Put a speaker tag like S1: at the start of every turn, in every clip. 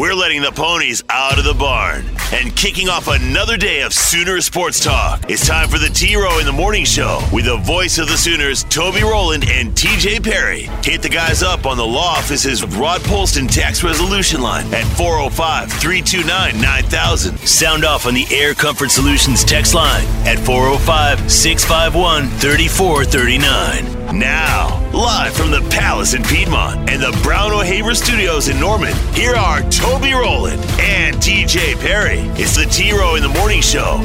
S1: We're letting the ponies out of the barn and kicking off another day of Sooner Sports Talk. It's time for the T Row in the Morning Show with the voice of the Sooners, Toby Rowland and TJ Perry. Hit the guys up on the law office's Rod Polston tax resolution line at 405 329 9000. Sound off on the Air Comfort Solutions text line at 405 651 3439. Now, live from the Palace in Piedmont and the Brown O'Haver Studios in Norman, here are Toby Rowland and TJ Perry. It's the T Row in the Morning Show.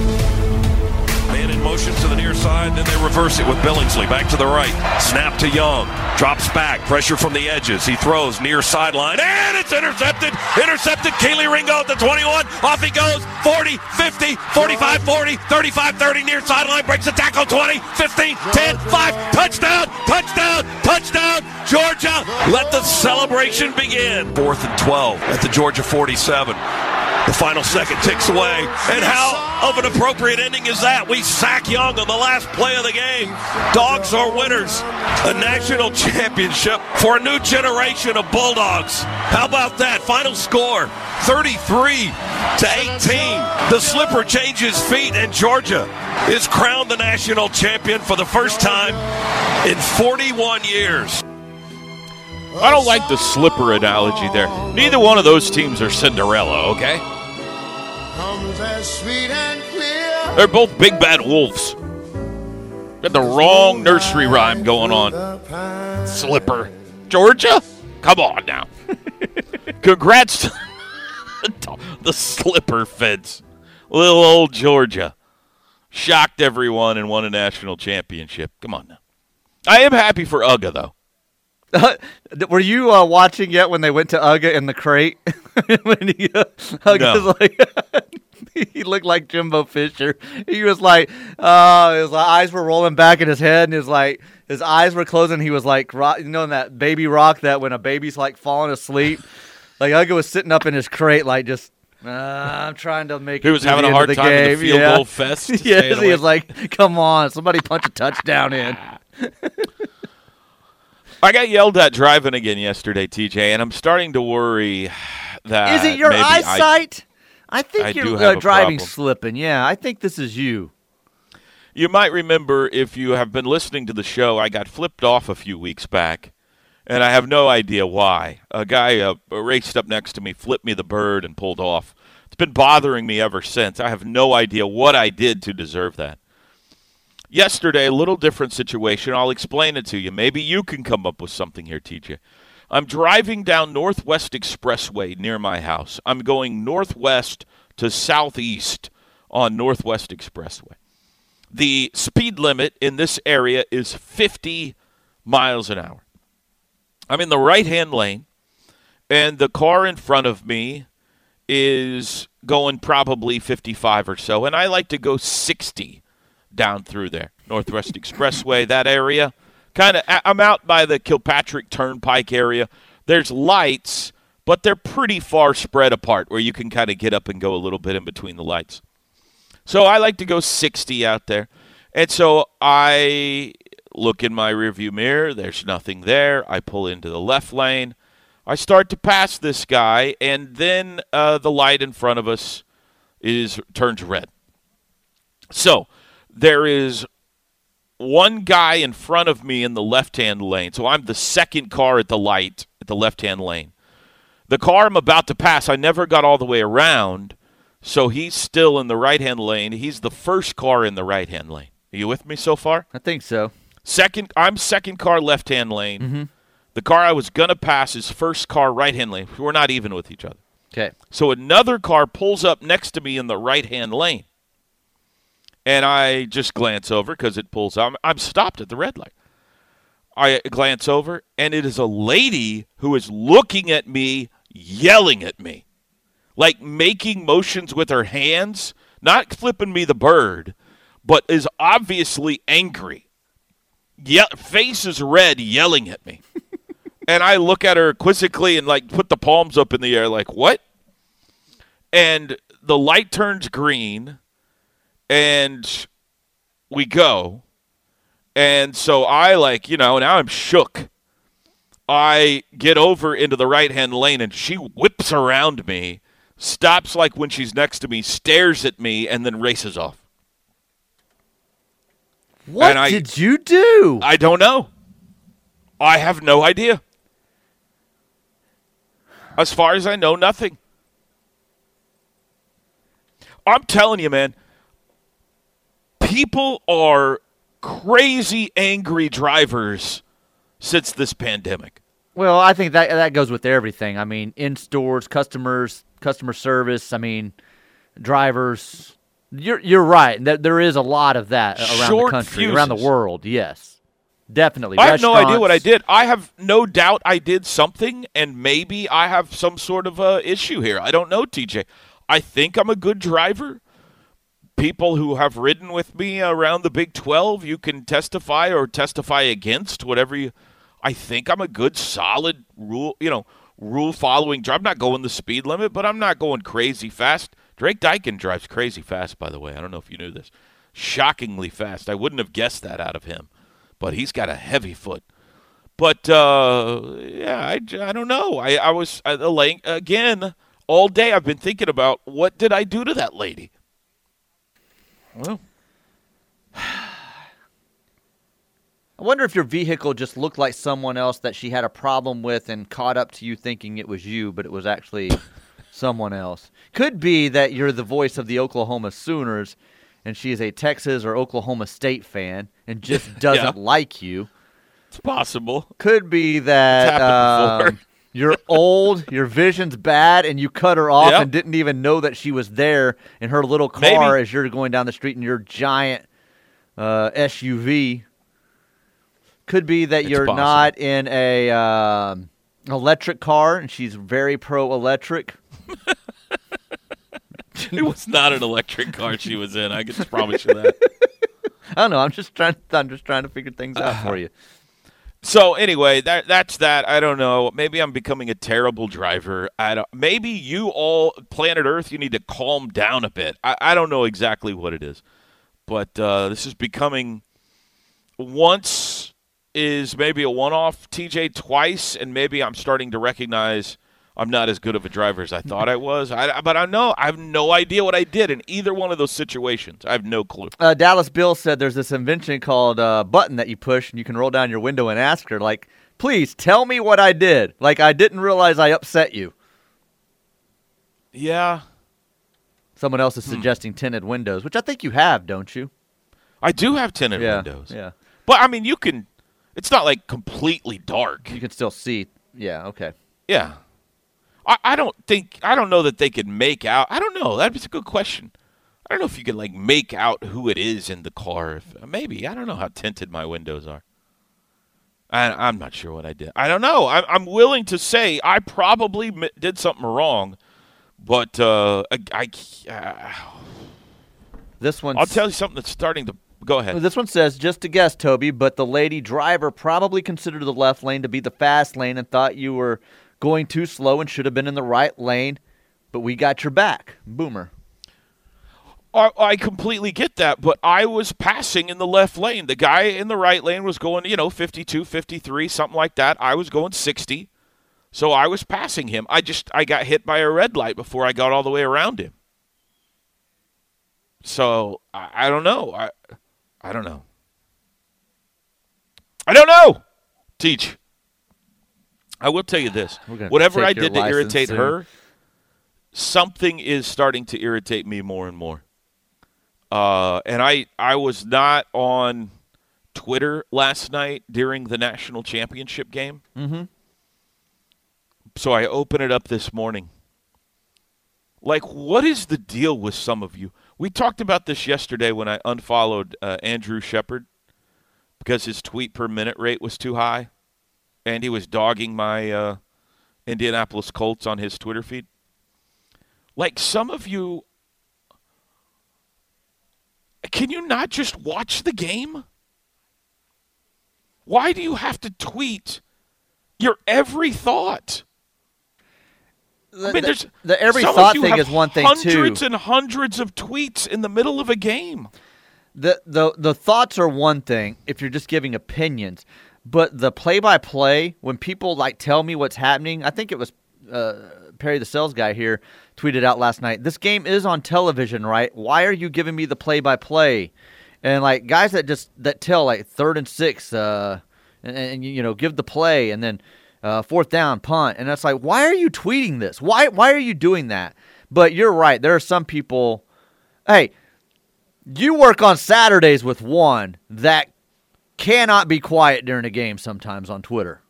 S2: Motion to the near side, then they reverse it with Billingsley back to the right. Snap to Young. Drops back. Pressure from the edges. He throws near sideline. And it's intercepted. Intercepted. Kelee Ringo at the 21. Off he goes. 40, 50, 45, 40, 35, 30. Near sideline. Breaks the tackle. 20, 15, 10, 5. Touchdown. Touchdown. Touchdown. Georgia. Let the celebration begin. Fourth and 12 at the Georgia 47. The final second ticks away. And how of an appropriate ending is that? We sack Young on the last play of the game. Dogs are winners. A national championship for a new generation of Bulldogs. How about that? Final score 33 to 18. The slipper changes feet, and Georgia is crowned the national champion for the first time in 41 years.
S3: I don't like the slipper analogy there. Neither one of those teams are Cinderella, okay? They're both big bad wolves. Got the wrong nursery rhyme going on. Slipper. Georgia? Come on now. Congrats to the slipper fence. Little old Georgia. Shocked everyone and won a national championship. Come on now. I am happy for Uga, though.
S4: Were you uh, watching yet when they went to Uga in the crate? when he, uh,
S3: No.
S4: like, he looked like Jimbo Fisher. He was like, uh, his eyes were rolling back in his head, and his like his eyes were closing. He was like, rock, you know, that baby rock that when a baby's like falling asleep, like Uga was sitting up in his crate, like just. Uh, I'm trying to make.
S3: He was having a hard time in the field
S4: yeah.
S3: goal fest,
S4: yes, he was like, "Come on, somebody punch a touchdown in."
S3: I got yelled at driving again yesterday, TJ, and I'm starting to worry that
S4: Is it your
S3: maybe I-
S4: eyesight? I, think
S3: I
S4: you're uh, driving slipping. Yeah, I think this is you.
S3: You might remember if you have been listening to the show, I got flipped off a few weeks back, and I have no idea why. A guy uh, raced up next to me, flipped me the bird, and pulled off. It's been bothering me ever since. I have no idea what I did to deserve that. Yesterday, a little different situation. I'll explain it to you. Maybe you can come up with something here, TJ. I'm driving down Northwest Expressway near my house. I'm going northwest to southeast on Northwest Expressway the speed limit in this area is 50 miles an hour. I'm in the right hand lane, and the car in front of me is going probably 55 or so, and I like to go 60 down through there. Northwest Expressway, that area. Kind of, I'm out by the Kilpatrick Turnpike area. There's lights, but they're pretty far spread apart where you can kind of get up and go a little bit in between the lights. So I like to go 60 out there. And so I look in my rearview mirror. There's nothing there. I pull into the left lane. I start to pass this guy, and then uh, the light in front of us is turns red. So there is one guy in front of me in the left-hand lane. So I'm the second car at the light at the left-hand lane. The car I'm about to pass, I never got all the way around. So he's still in the right hand lane. He's the first car in the right hand lane. Are you with me so far?
S4: I think so.
S3: Second, I'm second car left hand lane. Mm-hmm. The car I was gonna pass is first car right hand lane. We're not even with each other.
S4: Okay.
S3: So another car pulls up next to me in the right hand lane, and I just glance over because it pulls out. I'm, I'm stopped at the red light. I glance over, and it is a lady who is looking at me, yelling at me like making motions with her hands, not flipping me the bird, but is obviously angry. Yeah, face is red, yelling at me. and I look at her quizzically and like put the palms up in the air, like, what? And the light turns green, and we go. And so I like, you know, now I'm shook. I get over into the right hand lane and she whips around me, stops like when she's next to me, stares at me, and then races off.
S4: What
S3: I-
S4: did you do?
S3: I don't know. I have no idea. As far as I know, nothing. I'm telling you, man, people are crazy angry drivers since this pandemic.
S4: Well, I think that that goes with everything. I mean, in stores, customers, customer service. I mean, drivers. You're you're right. There is a lot of that around
S3: Short
S4: the country, around the world. Yes, definitely.
S3: I have no idea what I did. I have no doubt I did something, and maybe I have some sort of a issue here. I don't know, TJ. I think I'm a good driver. People who have ridden with me around the Big 12, you can testify or testify against whatever you. I think I'm a good, solid rule, you know, rule following driver. I'm not going the speed limit, but I'm not going crazy fast. Drake Dykin drives crazy fast, by the way. I don't know if you knew this. Shockingly fast. I wouldn't have guessed that out of him, but he's got a heavy foot. But uh, yeah, I, I don't know. I, I was the lane again all day. I've been thinking about what did I do to that lady. Well,
S4: I wonder if your vehicle just looked like someone else that she had a problem with and caught up to you thinking it was you, but it was actually someone else. Could be that you're the voice of the Oklahoma Sooners and she is a Texas or Oklahoma State fan and just doesn't like you.
S3: it's possible.
S4: Could be that
S3: It's happened
S4: um, before. You're old, your vision's bad, and you cut her off
S3: Yep.
S4: and didn't even know that she was there in her little car
S3: Maybe.
S4: as you're going down the street in your giant uh, SUV. Could be that
S3: It's
S4: you're
S3: possible.
S4: not in a um, electric car and she's very pro electric.
S3: It was not an electric car she was in. I can promise you that.
S4: I don't know. I'm just trying. I'm just trying to figure things out for you.
S3: So anyway, that that's that. I don't know. Maybe I'm becoming a terrible driver. I don't. Maybe you all, planet Earth, you need to calm down a bit. I, I don't know exactly what it is, but uh, this is becoming once is maybe a one-off. TJ twice, and maybe I'm starting to recognize I'm not as good of a driver as I thought I was. I, but I know I have no idea what I did in either one of those situations. I have no clue.
S4: Uh, Dallas Bill said there's this invention called uh, button that you push and you can roll down your window and ask her like, "Please tell me what I did. Like I didn't realize I upset you."
S3: Yeah,
S4: Someone else
S3: Hmm.
S4: is suggesting tinted windows, which I think you have, don't you?
S3: I do have tinted
S4: yeah.
S3: windows.
S4: Yeah.
S3: But I mean, you can. It's not like completely dark.
S4: You can still see. Yeah. Okay.
S3: Yeah. I, I don't think I don't know that they could make out. I don't know. That's a good question. I don't know if you could like make out who it is in the car. If, maybe I don't know how tinted my windows are. I, I'm not sure what I did. I don't know. I, I'm willing to say I probably m- did something wrong, but uh, I, I uh,
S4: This one.
S3: I'll tell you something that's starting to go ahead.
S4: This one says, just to guess, Toby, but the lady driver probably considered the left lane to be the fast lane and thought you were going too slow and should have been in the right lane, but we got your back. Boomer.
S3: I, completely get that, but I was passing in the left lane. The guy in the right lane was going, you know, 52, 53, something like that. I was going 60. So I was passing him. I just I got hit by a red light before I got all the way around him. So I, I don't know. I I don't know. I don't know. Teach. I will tell you this. Whatever I did to irritate
S4: soon.
S3: her, something is starting to irritate me more and more. Uh, and I I was not on Twitter last night during the national championship game.
S4: Mm-hmm.
S3: So I open it up this morning. Like, what is the deal with some of you? We talked about this yesterday when I unfollowed uh, Andrew Shepard because his tweet per minute rate was too high, and he was dogging my uh, Indianapolis Colts on his Twitter feed. Like, some of you, can you not just watch the game? Why do you have to tweet your every thought?
S4: The,
S3: I mean, there's
S4: the every thought thing is one thing too.
S3: Hundreds and hundreds of tweets in the middle of a game.
S4: the the the thoughts are one thing if you're just giving opinions, but the play by play when people like tell me what's happening, I think it was uh, Perry the sales guy here tweeted out last night. This game is on television, right? Why are you giving me the play by play? And like guys that just that tell like third and six, uh, and, and you know give the play and then uh, fourth down punt, and that's like why are you tweeting this? Why why are you doing that? But you're right. There are some people. Hey, you work on Saturdays with one that cannot be quiet during a game sometimes on Twitter.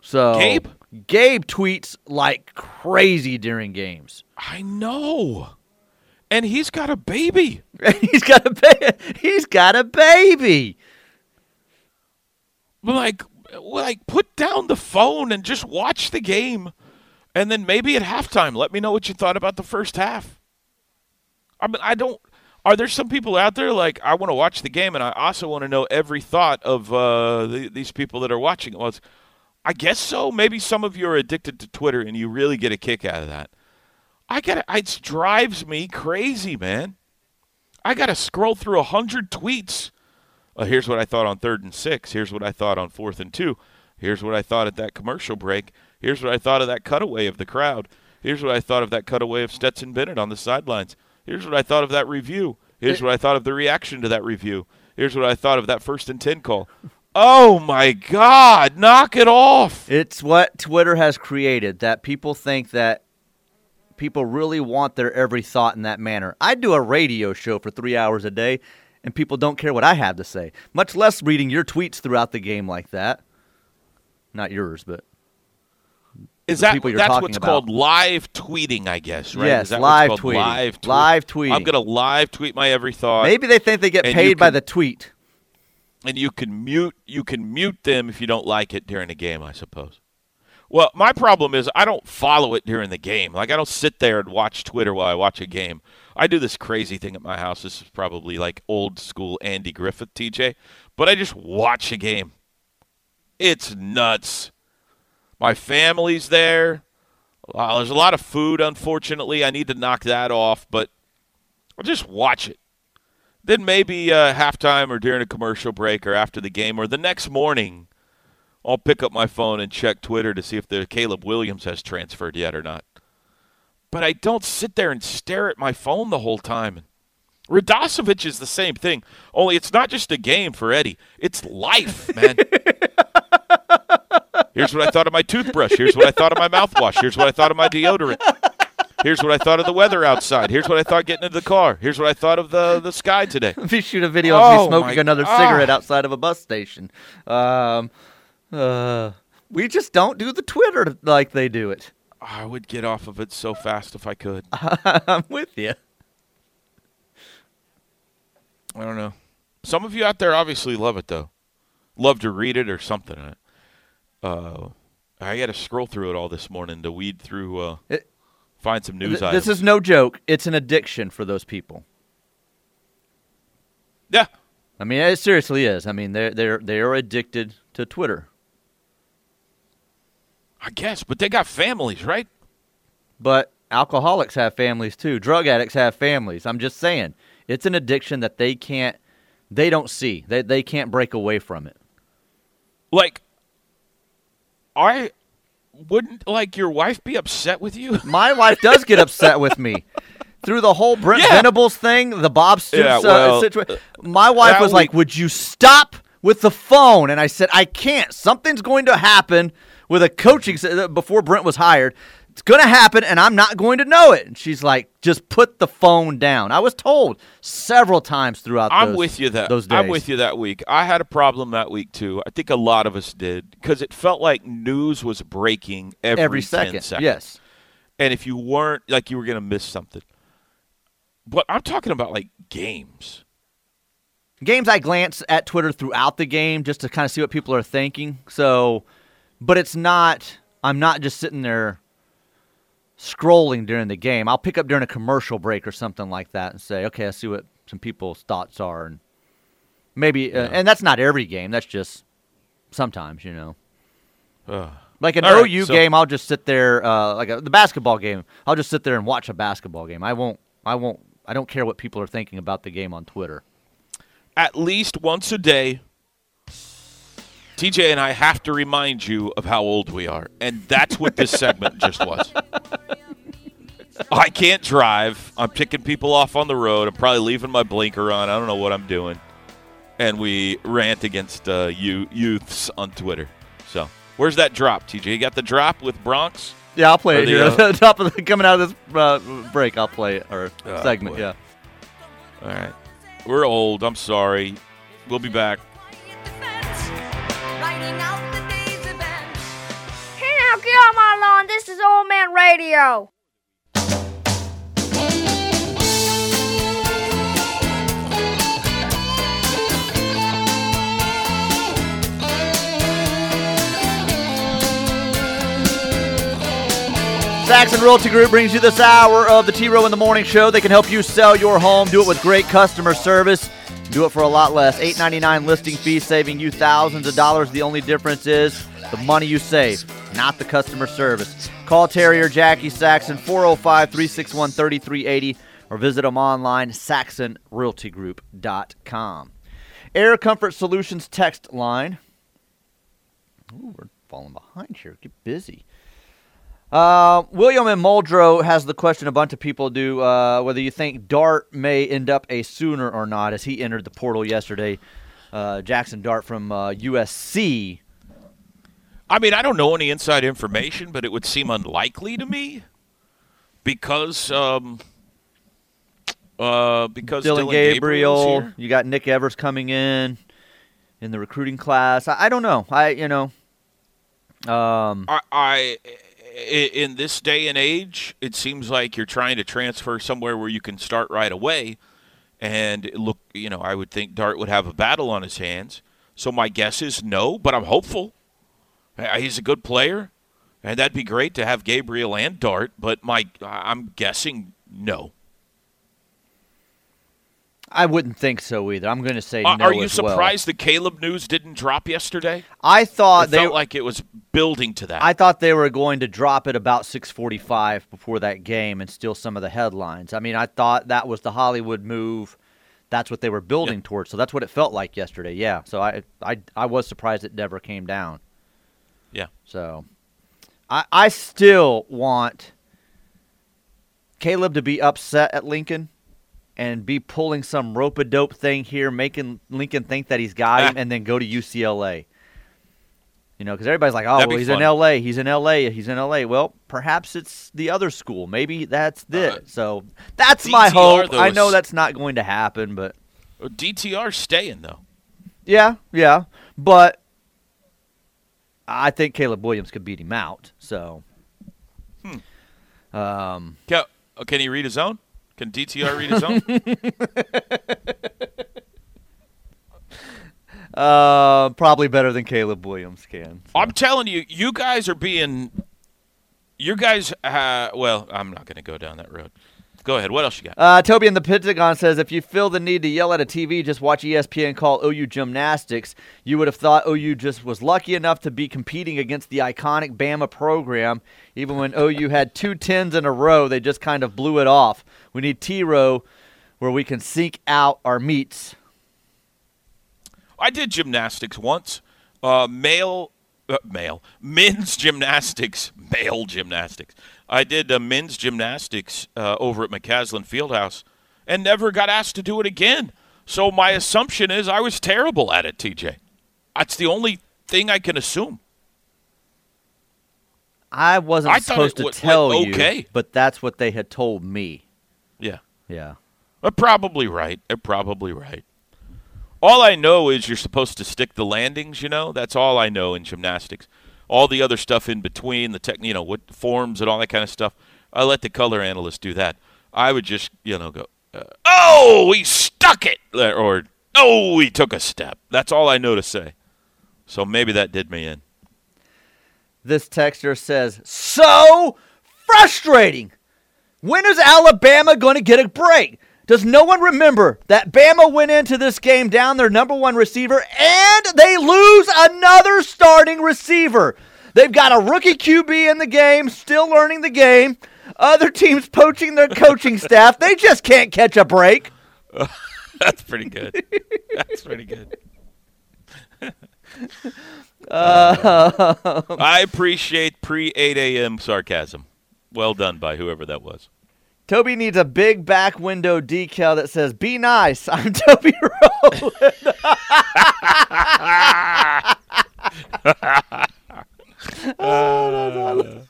S4: So
S3: Gabe?
S4: Gabe tweets like crazy during games.
S3: I know. And he's got a baby.
S4: he's got a ba- he's got a baby.
S3: Like like put down the phone and just watch the game. And then maybe at halftime, let me know what you thought about the first half. I mean, I don't are there some people out there like I want to watch the game and I also want to know every thought of uh, the, these people that are watching it? I guess so. Maybe some of you are addicted to Twitter and you really get a kick out of that. I got it drives me crazy, man. I got to scroll through a hundred tweets. Uh, here's what I thought on third and six. Here's what I thought on fourth and two. Here's what I thought at that commercial break. Here's what I thought of that cutaway of the crowd. Here's what I thought of that cutaway of Stetson Bennett on the sidelines. Here's what I thought of that review. Here's what I thought of the reaction to that review. Here's what I thought of that first and ten call. Oh my God! Knock it off.
S4: It's what Twitter has created that people think that people really want their every thought in that manner. I do a radio show for three hours a day, and people don't care what I have to say, much less reading your tweets throughout the game like that. Not yours, but
S3: Is
S4: the
S3: that
S4: people you're
S3: that's
S4: talking
S3: what's
S4: about.
S3: called live tweeting? I guess right.
S4: Yes, live tweeting.
S3: Live, tweet?
S4: Live tweeting.
S3: I'm gonna live tweet my every thought.
S4: maybe they think they get paid by the tweet.
S3: and you can mute you can mute them if you don't like it during a game, I suppose. Well, my problem is I don't follow it during the game. Like I don't sit there and watch Twitter while I watch a game. I do this crazy thing at my house. This is probably like old school Andy Griffith, TJ, but I just watch a game. It's nuts. My family's there. Uh, there's a lot of food, unfortunately. I need to knock that off, but I'll just watch it. Then maybe uh, halftime or during a commercial break or after the game or the next morning, I'll pick up my phone and check Twitter to see if the Caleb Williams has transferred yet or not. But I don't sit there and stare at my phone the whole time. Radosevich is the same thing, only it's not just a game for Eddie. It's life, man. Here's what I thought of my toothbrush. Here's what I thought of my mouthwash. Here's what I thought of my deodorant. Here's what I thought of the weather outside. Here's what I thought getting into the car. Here's what I thought of the, the sky today.
S4: If you shoot a video of
S3: Oh,
S4: me smoking another
S3: ah.
S4: cigarette outside of a bus station, um, uh, we just don't do the Twitter like they do it.
S3: I would get off of it so fast if I could.
S4: I'm with you.
S3: I don't know. Some of you out there obviously love it though. Love to read it or something. Uh, I got to scroll through it all this morning to weed through, uh,
S4: It-
S3: find some news
S4: Th-
S3: items.
S4: this is no joke. It's an addiction for those people.
S3: yeah.
S4: I mean, it seriously is. I mean, they're they're they are addicted to Twitter.
S3: I guess, but they got families, right?
S4: But alcoholics have families too. Drug addicts have families. I'm just saying, it's an addiction that they can't, they don't see. They they can't break away from it.
S3: Like, I wouldn't like your wife be upset with you.
S4: My wife does get upset with me. Through the whole Brent
S3: Yeah.
S4: Venables thing, the Bob Stoops
S3: Yeah,
S4: uh, situation, my wife was like, "Would you stop with the phone?" And I said, "I can't. Something's going to happen with a coaching uh, before Brent was hired. It's going to happen, and I'm not going to know it." And she's like, "Just put the phone down." I was told several times throughout.
S3: I'm
S4: those,
S3: with you that
S4: those days.
S3: I'm with you that week. I had a problem that week too. I think a lot of us did because it felt like news was breaking every,
S4: every
S3: 10
S4: second.
S3: seconds.
S4: Yes.
S3: and if you weren't like you were going to miss something. But I'm talking about like games.
S4: games I glance at Twitter throughout the game just to kind of see what people are thinking. So, but it's not. I'm not just sitting there scrolling during the game. I'll pick up during a commercial break or something like that and say, okay, I see what some people's thoughts are, and maybe. Uh, and that's not every game. That's just sometimes, you know.
S3: Ugh.
S4: Like an
S3: right,
S4: OU
S3: so-
S4: game, I'll just sit there. Uh, like a, the basketball game, I'll just sit there and watch a basketball game. I won't. I won't. I don't care what people are thinking about the game on Twitter.
S3: at least once a day, TJ and I have to remind you of how old we are. And that's what this segment just was. I can't drive. I'm picking people off on the road. I'm probably leaving my blinker on. I don't know what I'm doing. And we rant against uh, you youths on Twitter. So, where's that drop, TJ? You got the drop with Bronx?
S4: Yeah, I'll play
S3: Or
S4: it
S3: the,
S4: here.
S3: uh,
S4: Top of the, coming out of this uh, break, I'll play it or
S3: Oh,
S4: segment.
S3: boy.
S4: Yeah.
S3: All right. We're old. I'm sorry. We'll be back.
S5: Get off my lawn. This is Old Man Radio.
S4: Saxon Realty Group brings you this hour of the T Row in the Morning Show. They can help you sell your home, do it with great customer service, do it for a lot less. Eight ninety nine listing fee, saving you thousands of dollars. The only difference is the money you save, not the customer service. Call Terry or Jackie Saxon 405 361 3380 or visit them online, saxonrealtygroup.com. Air Comfort Solutions text line. Ooh, we're falling behind here. Get busy. Uh, William and Muldrow has the question a bunch of people do uh, whether you think Dart may end up a Sooner or not as he entered the portal yesterday. Uh, Jackson Dart from uh, USC.
S3: I mean, I don't know any inside information, but it would seem unlikely to me because um, uh, because
S4: Dillon,
S3: Dillon,
S4: Gabriel. You got Nick Evers coming in in the recruiting class. I, I don't know. I you know. Um,
S3: I i- in this day and age, it seems like you're trying to transfer somewhere where you can start right away. And look, you know, I would think Dart would have a battle on his hands. So my guess is no, but I'm hopeful. Uh, He's a good player, and that'd be great to have Gabriel and Dart. But my, I'm guessing no.
S4: I wouldn't think so either. I'm going to say
S3: Uh,
S4: no
S3: are you
S4: as well.
S3: surprised the Caleb news didn't drop yesterday?
S4: I thought
S3: It
S4: they
S3: felt like it was building to that.
S4: I thought they were going to drop it about 6:45 before that game and steal some of the headlines. I mean, I thought that was the Hollywood move. That's what they were building towards. So that's what it felt like yesterday. Yeah. So I I I was surprised it never came down.
S3: yeah.
S4: So I I still want Caleb to be upset at Lincoln and be pulling some rope a dope thing here, making Lincoln think that he's got him, and then go to UCLA. You know, because everybody's like, "Oh,
S3: That'd
S4: well, he's
S3: fun.
S4: in LA. He's in LA. He's in LA." Well, perhaps it's the other school. Maybe that's this.
S3: Uh,
S4: so that's my hope.
S3: though,
S4: I know that's not going to happen, but
S3: Uh, DTR staying though.
S4: yeah, yeah. But I think Caleb Williams could beat him out. So, um,
S3: Can, uh, can he read his own? Can DTR read his own?
S4: uh, probably better than Caleb Williams can. so.
S3: I'm telling you, you guys are being. You guys, uh, well, I'm not going to go down that road. Go ahead. What else you got?
S4: Uh, Toby in the Pentagon says if you feel the need to yell at a TV, just watch ESPN call OU gymnastics. You would have thought OU just was lucky enough to be competing against the iconic Bama program. Even when OU had two tens in a row, they just kind of blew it off. We need T row where we can seek out our meets.
S3: I did gymnastics once. Uh, male, uh, male, men's gymnastics, male gymnastics. I did uh, men's gymnastics uh, over at McCasland Fieldhouse and never got asked to do it again. So my assumption is I was terrible at it, TJ. That's the only thing I can assume.
S4: I wasn't
S3: I
S4: supposed to tell
S3: went
S4: you,
S3: okay.
S4: but that's what they had told me.
S3: Yeah.
S4: Yeah.
S3: They're probably right. They're probably right. All I know is you're supposed to stick the landings, you know? That's all I know in gymnastics. All the other stuff in between, the tech, you know, what forms and all that kind of stuff, I let the color analyst do that. I would just, you know, go, uh, oh, he stuck it, or oh, he took a step. That's all I know to say. So maybe that did me in.
S4: This texter says, So frustrating. When is Alabama going to get a break? Does no one remember that Bama went into this game down their number one receiver and they lose another starting receiver? They've got a rookie QB in the game, still learning the game. Other teams poaching their coaching staff. They just can't catch a break.
S3: That's pretty good. That's pretty good.
S4: Uh,
S3: I appreciate pre 8 a.m. sarcasm. Well done by whoever that was.
S4: Toby needs a big back window decal that says "Be nice." I'm Toby Rowland.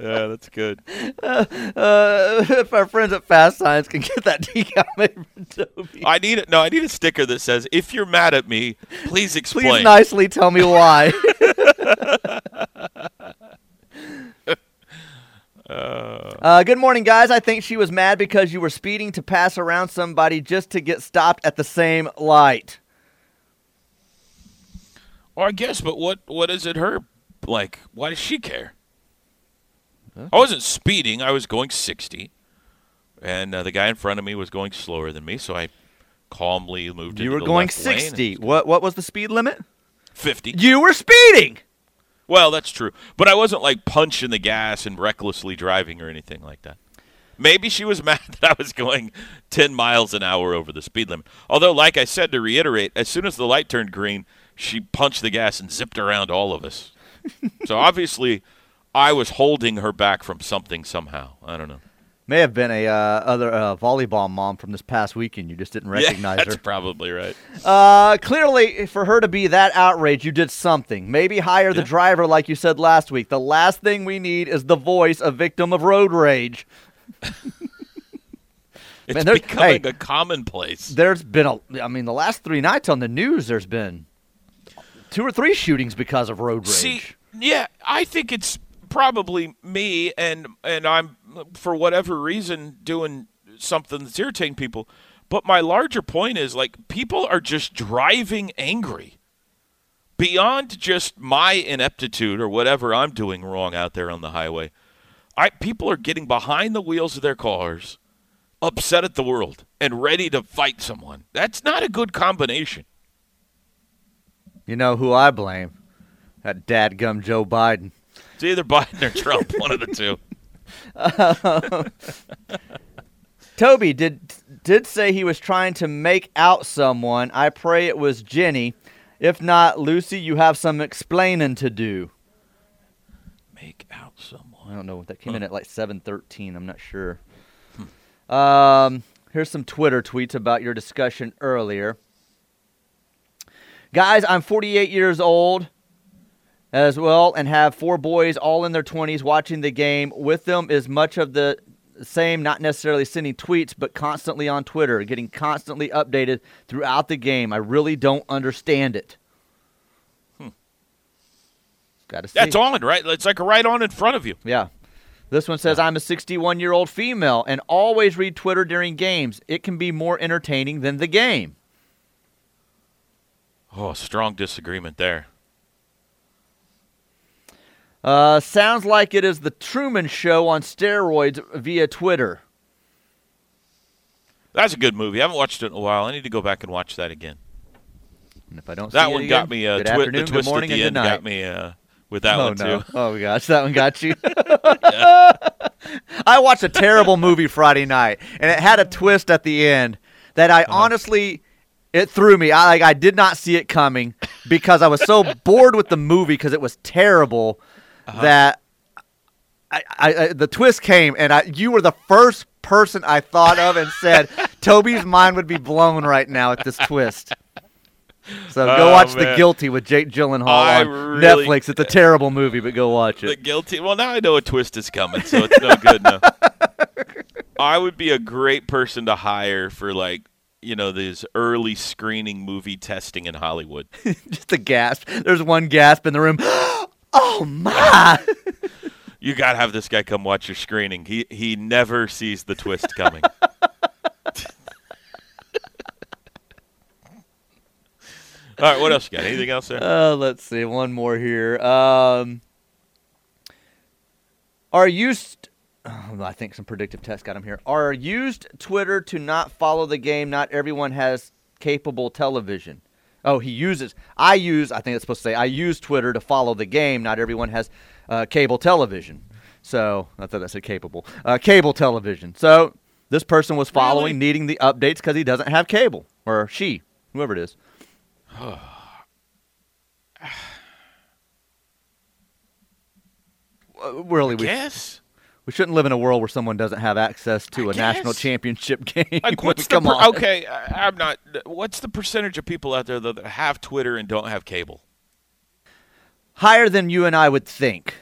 S3: Yeah, that's good.
S4: Uh, if our friends at FastSigns can get that decal made for Toby,
S3: I need it. No, I need a sticker that says, "If you're mad at me, please explain."
S4: please nicely tell me why. Uh, good morning, guys. I think she was mad because you were speeding to pass around somebody just to get stopped at the same light.
S3: Well, I guess, but what what is it her like? Why does she care? I wasn't speeding. I was going 60, and uh, the guy in front of me was going slower than me, so I calmly moved.
S4: You
S3: into
S4: were
S3: the
S4: going
S3: left lane and
S4: 60.
S3: was going
S4: What what was the speed limit?
S3: 50.
S4: You were speeding.
S3: Well, that's true, but I wasn't like punching the gas and recklessly driving or anything like that. Maybe she was mad that I was going 10 miles an hour over the speed limit. Although, like I said, to reiterate, as soon as the light turned green, she punched the gas and zipped around all of us. so obviously, I was holding her back from something somehow. I don't know.
S4: May have been a uh, other uh, volleyball mom from this past weekend. You just didn't recognize
S3: yeah, that's
S4: her.
S3: probably right.
S4: Uh, clearly, for her to be that outraged, you did something. Maybe hire the
S3: Yeah.
S4: driver, like you said last week. The last thing we need is the voice of victim of road rage.
S3: It's
S4: Man,
S3: becoming
S4: hey.
S3: a commonplace.
S4: There's been a, I mean, the last three nights on the news, there's been two or three shootings because of road rage.
S3: See, yeah, I think it's probably me, and and I'm for whatever reason doing something that's irritating people. But my larger point is like people are just driving angry beyond just my ineptitude or whatever I'm doing wrong out there on the highway. I people are getting behind the wheels of their cars, upset at the world, and ready to fight someone. That's not a good combination.
S4: you know who I blame? That dadgum Joe Biden.
S3: It's either Biden or Trump, one of the two.
S4: Toby did did say he was trying to make out someone. I pray it was Jenny. If not, Lucy, you have some explaining to do.
S3: Make out someone.
S4: I don't know. What that came in at like 7:13. I'm not sure. Um, here's some Twitter tweets about your discussion earlier. Guys, I'm 48 years old as well and have four boys all in their 20s watching the game. With them is much of the same, not necessarily sending tweets, but constantly on Twitter, getting constantly updated throughout the game. I really don't understand it. Hmm. Got to see.
S3: That's on, right? It's like right on in front of you.
S4: Yeah. This one says, I'm a 61 year old female and always read Twitter during games. It can be more entertaining than the game.
S3: Oh, strong disagreement there.
S4: Uh, sounds like it is the Truman Show on steroids via Twitter.
S3: That's a good movie. I haven't watched it in a while. I need to go back and watch that again.
S4: And if I don't
S3: That
S4: see
S3: one
S4: it
S3: got
S4: again,
S3: me. Uh, twi- the twist
S4: morning,
S3: at the end got me uh, with that
S4: oh
S3: one
S4: no!
S3: too.
S4: Oh gosh, that one got you. I watched a terrible movie Friday night, and it had a twist at the end that I
S3: Uh-huh.
S4: honestly, it threw me. I like I did not see it coming because I was so bored with the movie because it was terrible
S3: Uh-huh.
S4: that I, I, I the twist came, and I you were the first person I thought of and said Toby's mind would be blown right now at this twist. So go
S3: Oh,
S4: watch The. Guilty with Jake Gyllenhaal
S3: I
S4: on
S3: really-
S4: Netflix. It's a terrible movie, but go watch it.
S3: The guilty. Well, now I know a twist is coming, so it's no good. I would be a great person to hire for like you know these early screening movie testing in Hollywood.
S4: Just a gasp. There's one gasp in the room. oh my!
S3: You got to have this guy come watch your screening. He he never sees the twist coming. All right, what else you got? Anything else there?
S4: Uh, let's see. One more here. Um, are used. Oh, I think some predictive tests got him here. Are used Twitter to not follow the game? Not everyone has capable television. Oh, he uses. I use. I think it's supposed to say I use Twitter to follow the game. Not everyone has uh, cable television. So I thought I said capable. Uh, cable television. So this person was following,
S3: Really?
S4: needing the updates because he doesn't have cable or she, whoever it is. Really, we,
S3: Yes.
S4: We shouldn't live in a world where someone doesn't have access to
S3: I
S4: a national championship game.
S3: Like, what's
S4: Come
S3: per-
S4: on.
S3: okay? I- I'm not. What's the percentage of people out there though, that have Twitter and don't have cable?
S4: Higher than you and I would think.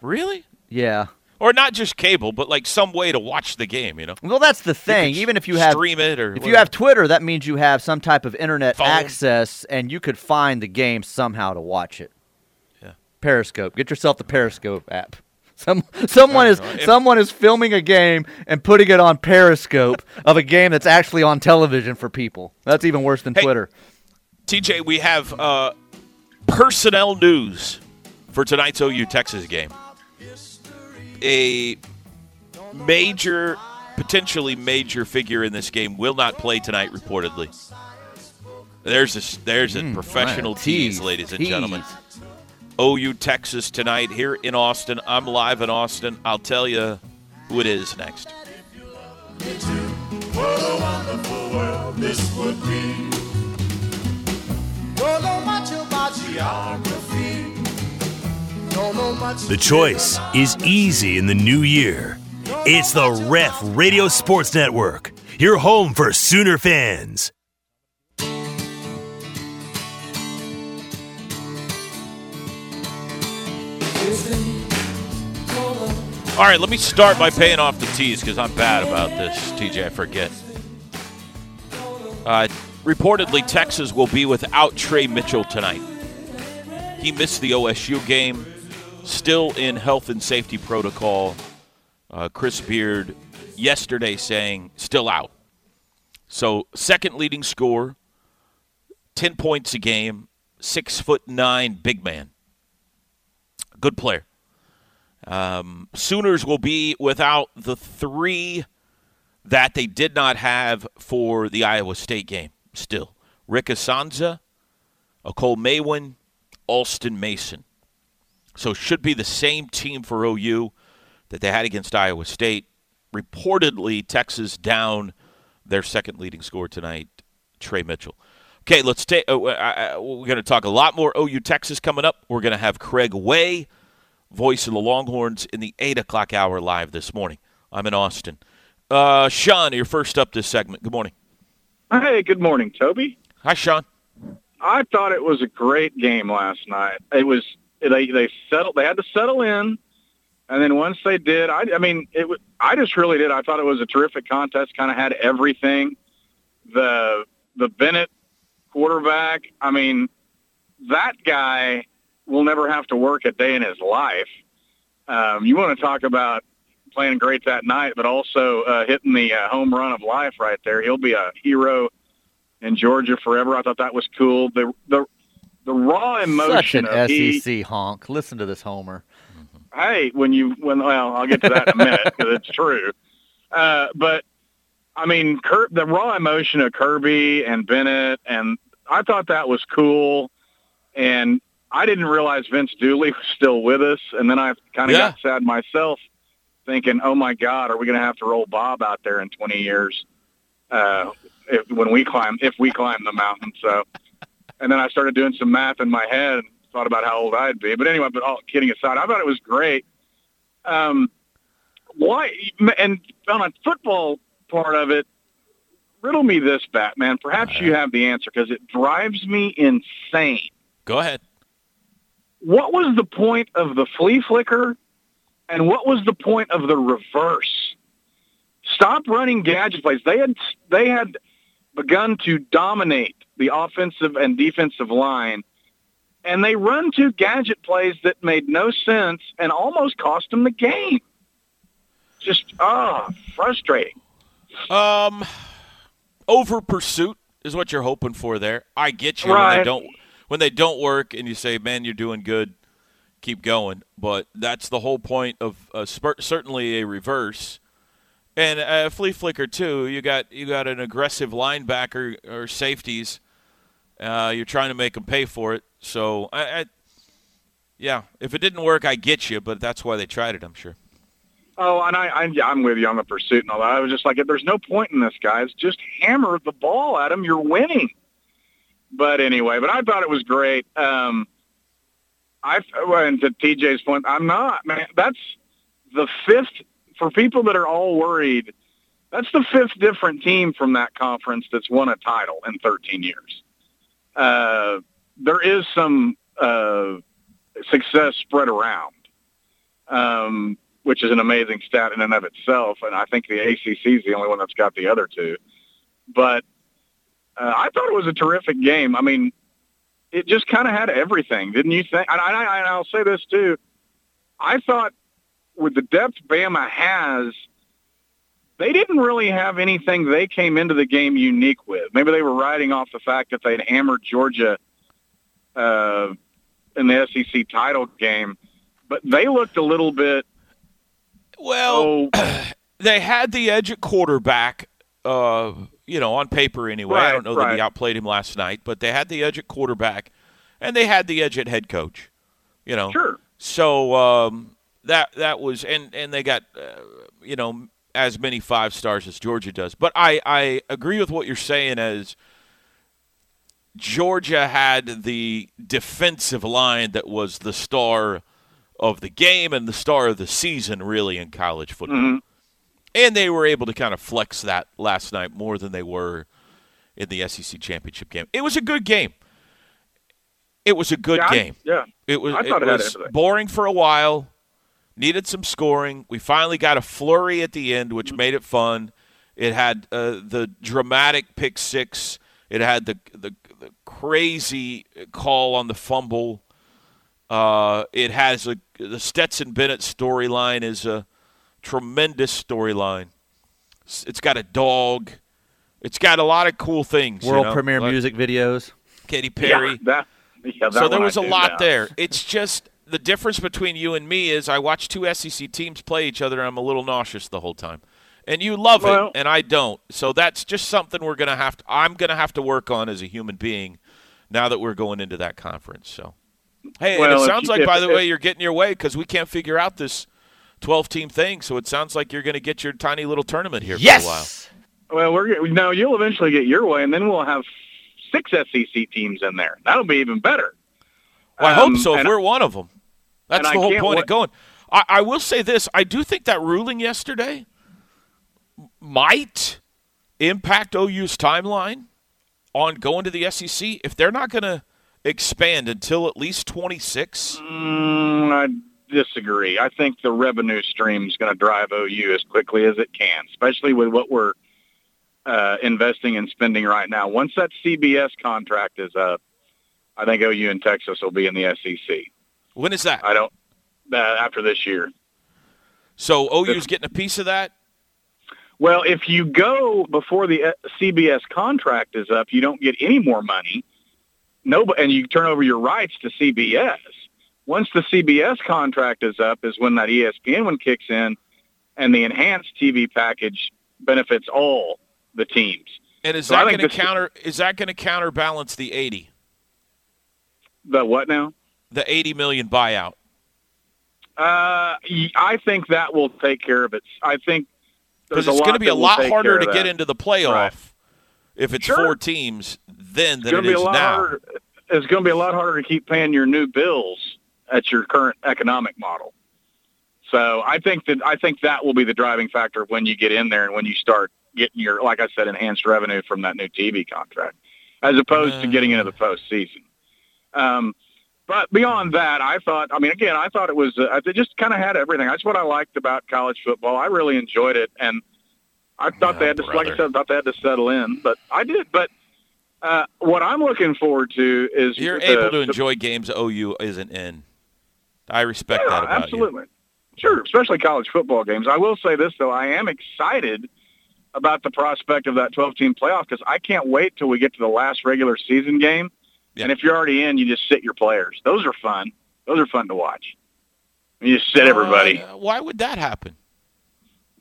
S3: Really?
S4: Yeah.
S3: Or not just cable, but like some way to watch the game. You know,
S4: Well, that's the thing. Even if you have
S3: stream it or
S4: if you have Twitter, that means you have some type of internet
S3: Phone.
S4: access, and you could find the game somehow to watch it.
S3: Yeah.
S4: Periscope. Get yourself the Periscope app. Some someone is.
S3: If-
S4: someone is filming a game and putting it on Periscope of a game that's actually on television for people. That's even worse than
S3: Hey.
S4: Twitter.
S3: TJ, we have uh, personnel news for tonight's OU Texas game. A major, potentially major figure in this game will not play tonight, reportedly. There's a there's a professional
S4: man,
S3: tease,
S4: tease,
S3: ladies and
S4: tease.
S3: gentlemen. OU Texas tonight here in Austin. I'm live in Austin. I'll tell you who it is next.
S1: The choice is easy in the new year. It's the Ref Radio Sports Network, your home for Sooner fans.
S3: All right, let me start by paying off the tease because I'm bad about this, TJ. I forget. Uh, reportedly, Texas will be without Tre Mitchell tonight. He missed the OSU game, still in health and safety protocol. Uh, Chris Beard yesterday saying still out. So, second leading scorer, 10 points a game, six foot nine big man. Good player. Um, Sooners will be without the three that they did not have for the Iowa State game. Still, Rick Issanza, Akol Mawein, Alston Mason. So should be the same team for OU that they had against Iowa State. Reportedly, Texas down their second leading scorer tonight, Tre Mitchell. Okay, let's take. Uh, I- I- we're going to talk a lot more OU Texas coming up. We're going to have Craig Way voice of the Longhorns in the 8 o'clock hour live this morning. I'm in Austin. Uh, Sean, you're first up this segment. Good morning.
S6: Hey, good morning, Toby.
S3: Hi, Sean.
S6: I thought it was a great game last night. It was they they settled. They had to settle in, and then once they did, I, I mean, it. was I just really did. I thought it was a terrific contest. Kind of had everything. The the Bennett quarterback. I mean, that guy will never have to work a day in his life. Um, you want to talk about playing great that night, but also uh, hitting the uh, home run of life right there. He'll be a hero in Georgia forever. I thought that was cool. The the the raw emotion.
S4: Such an
S6: of he,
S4: SEC honk. Listen to this homer.
S6: hey, when you when well, I'll get to that in a minute because it's true. Uh, but I mean, Kir- the raw emotion of Kirby and Bennett, and I thought that was cool. And I didn't realize Vince Dooley was still with us, and then I kind of
S3: Yeah.
S6: got sad myself, thinking, "Oh my God, are we going to have to roll Bob out there in 20 years uh, if, when we climb if we climb the mountain?" So, and then I started doing some math in my head and thought about how old I'd be. But anyway, but all kidding aside, I thought it was great. Um, why? And on a football part of it, riddle me this, Batman. Perhaps you have the answer because it drives me insane.
S3: Go ahead.
S6: What was the point of the flea flicker, and what was the point of the reverse? Stop running gadget plays. They had they had begun to dominate the offensive and defensive line, and they run two gadget plays that made no sense and almost cost them the game. Just ah, frustrating.
S3: Um, over pursuit is what you're hoping for there. I get you
S6: Right.
S3: they don't when they don't work, and you say, "Man, you're doing good, keep going." But that's the whole point of uh, spur- certainly a reverse. And uh, flea flicker too. You got you got an aggressive linebacker or safeties. Uh, you're trying to make them pay for it. So I, I, yeah, if it didn't work, I get you. But that's why they tried it. I'm sure.
S6: Oh, and I, I I'm with you on the pursuit and all that. I was just like, there's no point in this, guys. Just hammer the ball at him. You're winning. But anyway, but I thought it was great. Um, I and to TJ's point, I'm not man. That's the fifth for people that are all worried. That's the fifth different team from that conference that's won a title in 13 years. Uh, there is some uh, success spread around, um, which is an amazing stat in and of itself. And I think the ACC is the only one that's got the other two. But uh, I thought it was a terrific game. I mean, it just kind of had everything, didn't you think? And, I, I, and I'll say this too. I thought with the depth Bama has, they didn't really have anything they came into the game unique with. Maybe they were riding off the fact that they'd hammered Georgia uh, in the SEC title game, but they looked a little bit.
S3: Well,
S6: oh,
S3: they had the edge at quarterback. Uh, you know, on paper anyway. I don't know that he outplayed him last night, but they had the edge at quarterback, and they had the edge at head coach. You know,
S6: sure.
S3: So um, that that was, and and they got, uh, you know, as many five stars as Georgia does. But I I agree with what you're saying as. Georgia had the defensive line that was the star of the game and the star of the season, really, in college football.
S6: Mhm.
S3: And they were able to kind of flex that last night more than they were in the SEC championship game. It was a good game. It was a good
S6: Yeah, I-
S3: game.
S6: yeah.
S3: It was,
S6: I thought
S3: it
S6: it
S3: was boring for a while, needed some scoring. We finally got a flurry at the end,
S6: Mm-hmm.
S3: which made it fun. It had uh, the dramatic pick six. It had the, the, the crazy call on the fumble. Uh, it has a, the Stetson Bennett storyline is a tremendous storyline. It's got a dog. It's got a lot of cool things. you
S4: World
S3: know,
S4: premiere
S3: like
S4: music videos.
S3: Katy Perry
S6: Yeah, that, yeah, that
S3: so there was
S6: I
S3: a lot
S6: out.
S3: there. It's just the difference between you and me is I watch two SEC teams play each other. and I'm a little nauseous the whole time, and you love
S6: Well-
S3: it, and I don't. So that's just something we're gonna have to. I'm gonna have to work on as a human being now that we're going into that conference. So, hey, and it sounds
S6: you-
S3: like,
S6: if-
S3: by the
S6: if-
S3: way, you're getting your way because we can't figure out this 12 team thing. So it sounds like you're going to get your tiny little tournament here for a while.
S6: Well, we're gonna- no, you'll eventually get your way, and then we'll have six SEC teams in there. That'll be even better.
S3: Well, I hope
S6: Um,
S3: so. If we're one of them, that's the
S6: I
S3: whole point
S6: wa-
S3: of going. I, I will say this: I do think that ruling yesterday might impact OU's timeline on going to the SEC if they're not going to expand until at least 26.
S6: Mm, I disagree. I think the revenue stream is going to drive OU as quickly as it can, especially with what we're uh, investing and spending right now. Once that CBS contract is up, I think OU and Texas will be in the SEC.
S3: When is that?
S6: I don't uh, after this year.
S3: So OU's getting a piece of that.
S6: Well, if you go before the uh, CBS contract is up, you don't get any more money. No, and you turn over your rights to CBS. Once the CBS contract is up, is when that ESPN one kicks in, and the enhanced TV package benefits all the teams.
S3: And is
S6: So
S3: that going to counter? Is that going to counterbalance the 80,
S6: The what now?
S3: the 80 million buyout?
S6: Uh, I think that will take care of it. I think
S3: Because it's going to be a lot harder to get into the playoff
S6: Right.
S3: if it's
S6: Sure.
S3: four teams then
S6: It's
S3: than
S6: going
S3: it
S6: to be a
S3: is now.
S6: harder. It's going to be a lot harder to keep paying your new bills at your current economic model. So I think that I think that will be the driving factor of when you get in there and when you start getting your, like I said, enhanced revenue from that new TV contract, as opposed to getting into the postseason. Um, but beyond that, I thought, I mean, again, I thought it was, uh, it just kind of had everything. That's what I liked about college football. I really enjoyed it, and I thought
S3: Oh,
S6: they had to, like I said, I thought they had to settle in, but I did. But uh, what I'm looking forward to is
S3: You're
S6: the-
S3: able to
S6: the-
S3: enjoy games OU isn't in. I respect
S6: yeah,
S3: that about
S6: absolutely. Sure, especially college football games. I will say this though, I am excited about the prospect of that 12-team playoff because I can't wait till we get to the last regular season game.
S3: Yeah.
S6: And if you're already in, you just sit your players. Those are fun. Those are fun to watch. You just sit everybody.
S3: Uh, why would that happen?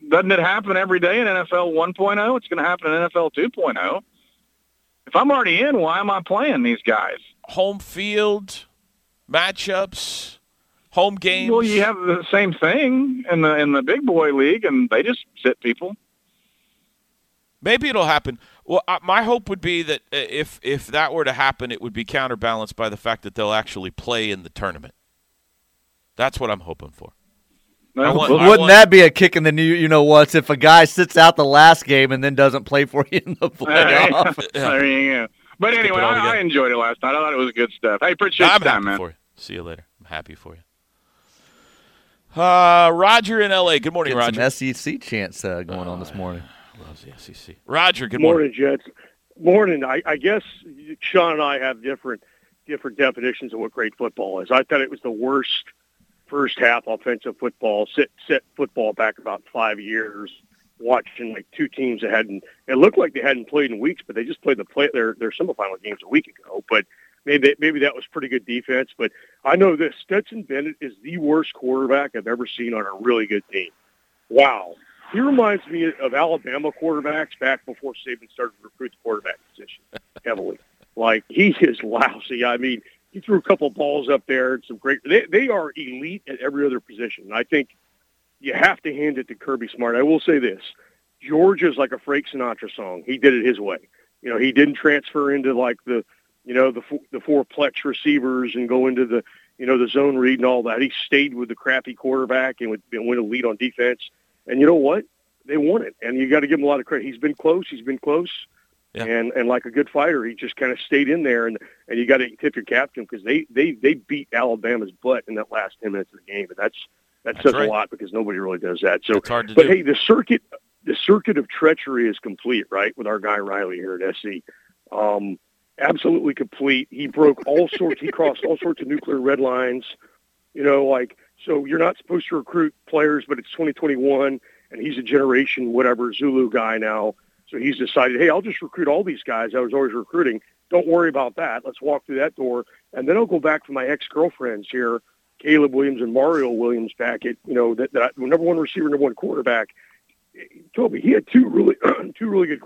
S6: Doesn't it happen every day in NFL 1.0? It's going to happen in NFL 2.0. If I'm already in, why am I playing these guys?
S3: Home field matchups, home games.
S6: Well, you have the same thing in the in the big boy league, and they just sit people.
S3: Maybe it'll happen. Well, uh, my hope would be that uh, if if that were to happen, it would be counterbalanced by the fact that they'll actually play in the tournament. That's what I'm hoping for. I want-
S4: But wouldn't
S3: want-
S4: that be a kick in the new? You know what's if a guy sits out the last game and then doesn't play for you in the playoff?
S6: there you go. But anyway,
S3: it all
S6: I. I enjoyed it last night. I thought it was good stuff. Hey, appreciate
S3: I'm
S6: your
S3: happy
S6: time, man.
S3: for you. See you later. I'm happy for you. Uh, Roger in L.A. Good morning,
S4: Get
S3: Roger.
S4: some SEC chants uh, going on this morning.
S3: Loves the SEC. Roger, good morning.
S7: morning, Jets. Morning. I, I guess Sean and I have different different definitions of what great football is. I thought it was the worst first half offensive football, set set football back about five years. Watching like two teams that hadn't it looked like they hadn't played in weeks, but they just played the play their their semifinal games a week ago. But maybe maybe that was pretty good defense. But I know this Stetson Bennett is the worst quarterback I've ever seen on a really good team. Wow. He reminds me of Alabama quarterbacks back before Saban started to recruit the quarterback position heavily. Like he is lousy. I mean, he threw a couple balls up there and some great. They they are elite at every other position. I think you have to hand it to Kirby Smart. I will say this: Georgia's like a Frank Sinatra song. He did it his way. You know, he didn't transfer into like the, you know, the four, the four plex receivers and go into the, you know, the zone read and all that. He stayed with the crappy quarterback and would and win a lead on defense. And you know what? They won it, and you got to give him a lot of credit. He's been close. He's been close.
S3: Yeah.
S7: And and like a good fighter, he just kind of stayed in there, and and you got to tip your cap to him because they they they beat Alabama's butt in that last ten minutes of the game, and that's that
S3: That's
S7: says
S3: right.
S7: a lot because nobody really does that. So,
S3: It's hard to
S7: but
S3: do.
S7: hey, the circuit the circuit of treachery is complete, right? With our guy Riley here at SC, um, absolutely complete. He broke all sorts. he crossed all sorts of nuclear red lines. You know, like so you're not supposed to recruit players, but it's 2021, and he's a generation whatever Zulu guy now. So he's decided, hey, I'll just recruit all these guys I was always recruiting. Don't worry about that. Let's walk through that door, and then I'll go back to my ex girlfriends here, Caleb Williams and Mario Williams back at you know that, that number one receiver, number one quarterback. Toby, he had two really two really good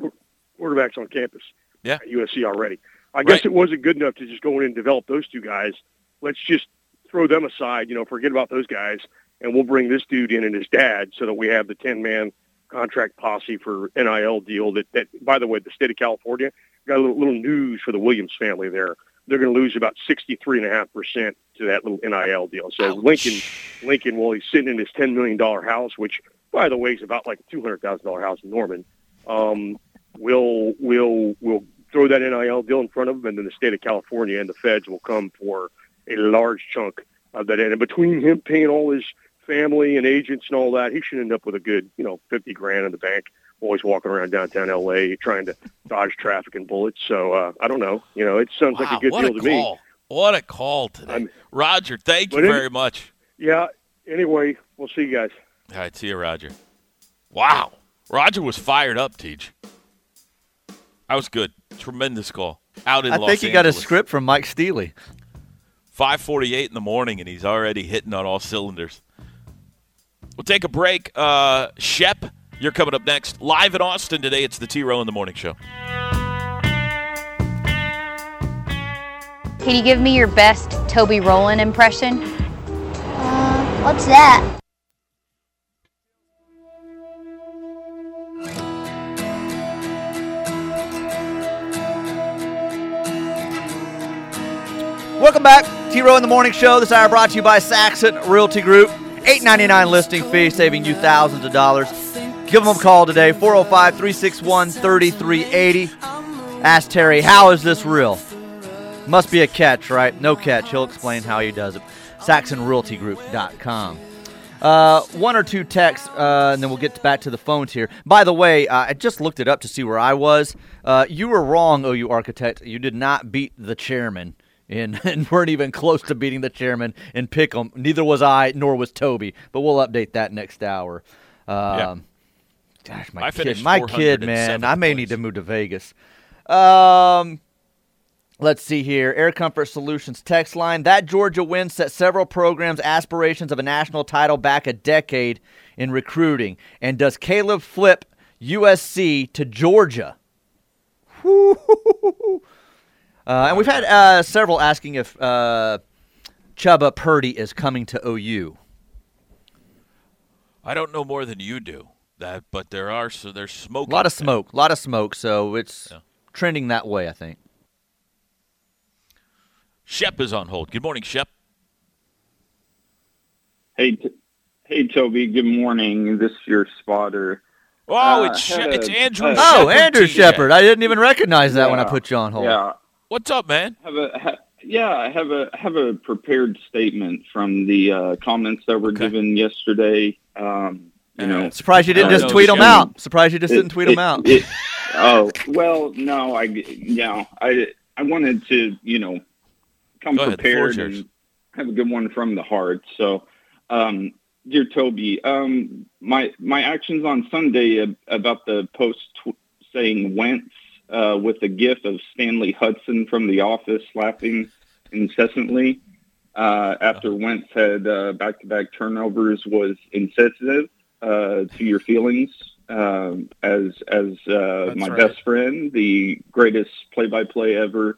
S7: quarterbacks on campus
S3: Yeah.
S7: at USC already. I guess
S3: Right.
S7: it wasn't good enough to just go in and develop those two guys. Let's just throw them aside, you know, forget about those guys, and we'll bring this dude in and his dad so that we have the 10-man contract posse for NIL deal that, that by the way, the state of California got a little, little news for the Williams family there. They're going to lose about 63.5% to that little NIL deal. So Lincoln, Lincoln, while he's sitting in his $10 million house, which, by the way, is about like a $200,000 house in Norman. Um, will will will throw that NIL deal in front of him, and then the state of California and the feds will come for a large chunk of that. And between him paying all his family and agents and all that, he should end up with a good, you know, fifty grand in the bank. Always walking around downtown LA trying to dodge traffic and bullets. So uh, I don't know. You know, it sounds like a good deal
S3: a
S7: to me.
S3: call. What a call today.
S7: I'm-
S3: Roger, thank you very much.
S7: Yeah. Anyway, we'll see you guys.
S3: All right, see you, Roger. Wow. Roger was fired up, Teach. That was good. Tremendous call. Out in
S4: I
S3: Los
S4: think he got a script from Mike Steely.
S3: 5:48 in the morning, and he's already hitting on all cylinders. We'll take a break. Uh, Shep, you're coming up next. Live in Austin today. It's the T Row in the Morning Show.
S8: Can you give me your best Toby Rowland impression?
S5: Uh, what's that?
S4: Welcome back. T Row in the Morning Show. This hour brought to you by Saxon Realty Group. $8.99 listing fee, saving you thousands of dollars. Give them a call today, 405 361 3380. Ask Terry, how is this real? Must be a catch, right? No catch. He'll explain how he does it. SaxonRealtyGroup.com. Uh, one or two texts, uh, and then we'll get back to the phones here. By the way, uh, I just looked it up to see where I was. Uh, you were wrong, OU Architect. You did not beat the chairman. And, and weren't even close to beating the chairman in Pick'em. Neither was I, nor was Toby. But we'll update that next hour. Um, Gosh, my
S3: I
S4: kid, my kid, man. I may need to move to Vegas. Um, let's see here. Air Comfort Solutions text line. That Georgia win set several programs' aspirations of a national title back a decade in recruiting. And does Caleb flip USC to Georgia? Uh, and we've had uh, several asking if uh, Chubba Purdy is coming to OU?
S3: I don't know more than you do that, but there are so there's smoke.
S4: A lot of
S3: there.
S4: smoke, a lot of smoke. So it's
S3: Yeah.
S4: trending that way, I think.
S3: Shep is on hold. Good morning, Shep.
S9: Hey, t- hey, Toby. Good morning. This is your spotter.
S3: Oh,
S9: Uh,
S3: it's
S9: had
S3: Shep,
S9: a-
S3: it's Andrew.
S9: uh,
S4: Oh,
S3: Shepard,
S4: Andrew
S3: TJ.
S4: Shepard. I didn't even recognize that when I put you on hold.
S9: Yeah,
S3: What's up, man?
S9: have a ha- yeah. I have a have a prepared statement from the uh, comments that were
S3: Okay.
S9: given yesterday. Um, you know,
S4: Surprised you didn't
S9: Uh,
S4: just tweet them out. Surprised you just
S9: It-
S4: didn't tweet
S9: it-
S4: them out.
S9: it- oh well, no. I yeah. I I wanted to you know come
S3: Go ahead, the floor is
S9: prepared
S3: yours.
S9: and have a good one from the heart. So, um, dear Toby, um, my my actions on Sunday ab- about the post tw- saying Wentz uh, with a gif of Stanley Hudson from The Office laughing incessantly uh, after Wentz had uh, back-to-back turnovers was insensitive uh, to your feelings um, as as uh, my
S3: right.
S9: best friend, the greatest play-by-play ever,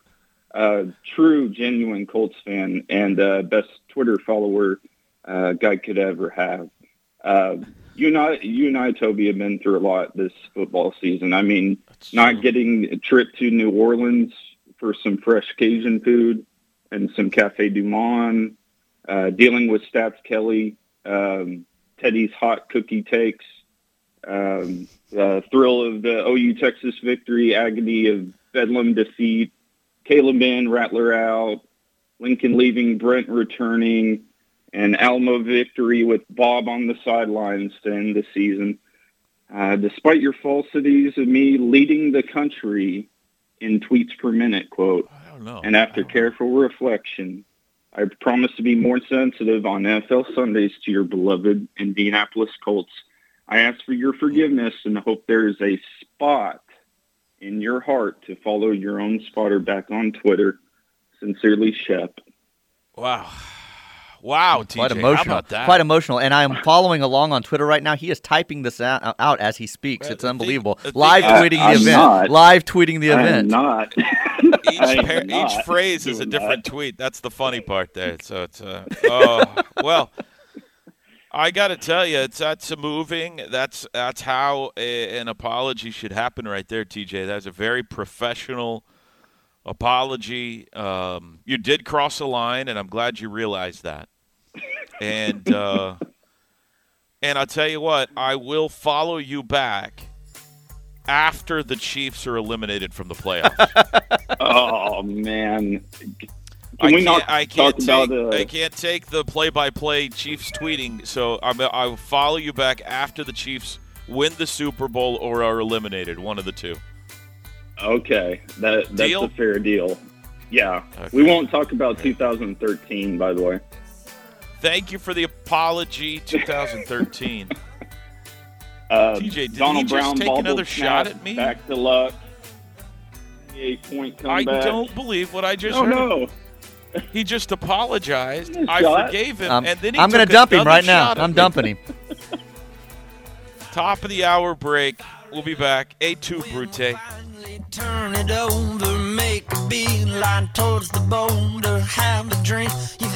S9: uh, true, genuine Colts fan, and uh, best Twitter follower uh, guy could ever have. Uh, you and I, you and I, Toby, have been through a lot this football season. I mean,
S3: That's
S9: not
S3: true.
S9: getting a trip to New Orleans for some fresh Cajun food and some Cafe Du Monde, uh, dealing with Stats Kelly, um, Teddy's hot cookie takes, um, the thrill of the OU Texas victory, agony of Bedlam defeat, Caleb in, Rattler out, Lincoln leaving, Brent returning, and Alamo victory with Bob on the sidelines to end the season. Uh, despite your falsities of me leading the country in tweets per minute, quote,
S3: I don't know.
S9: and after careful reflection, I promise to be more sensitive on NFL Sundays to your beloved Indianapolis Colts. I ask for your forgiveness and hope there is a spot in your heart to follow your own spotter back on Twitter. Sincerely, Shep.
S3: Wow, wow, TJ.
S4: Quite
S3: How
S4: emotional.
S3: about that?
S4: Quite emotional. And I am following along on Twitter right now. He is typing this out, out as he speaks.
S3: Uh,
S4: It's unbelievable. Live tweeting the
S9: I'm
S4: event.
S9: not.
S4: Live tweeting the
S9: I am
S4: event.
S9: not.
S3: each, par-
S9: not
S3: each phrase is a different
S9: that.
S3: tweet. That's the funny part there. So it's uh, oh well. I got to tell you, it's that's a moving. That's that's how a, an apology should happen, right there, TJ. That's a very professional apology. Um, you did cross a line, and I'm glad you realized that. And uh, and I'll tell you what, I will follow you back after the Chiefs are eliminated from the playoffs.
S9: Oh, man. Can
S3: I
S9: we
S3: can't,
S9: not
S3: I can't take,
S9: about uh,
S3: I can't take the play-by-play Chiefs tweeting, so I'm, I will follow you back after the Chiefs win the Super Bowl or are eliminated, one of the two.
S9: Okay, that that's
S3: Deal?
S9: a fair deal. Yeah,
S3: Okay.
S9: we won't talk about 2013, by the way.
S3: Thank you for the apology, 2013.
S9: Uh,
S3: TJ, did he
S9: Donald
S3: just
S9: Brown
S3: take another shot at me?
S9: Back to luck. Eight point
S3: I don't believe what I just
S9: Oh
S3: heard.
S9: no!
S3: He just apologized. I
S9: shot.
S3: forgave him,
S4: Um,
S3: and then he
S4: I'm
S3: going
S4: gonna
S3: to
S4: dump him right now. I'm dumping him.
S3: Top of the hour break. We'll be back. A2 Brute.
S10: Turn it over, make a beeline towards the boulder, have a drink. You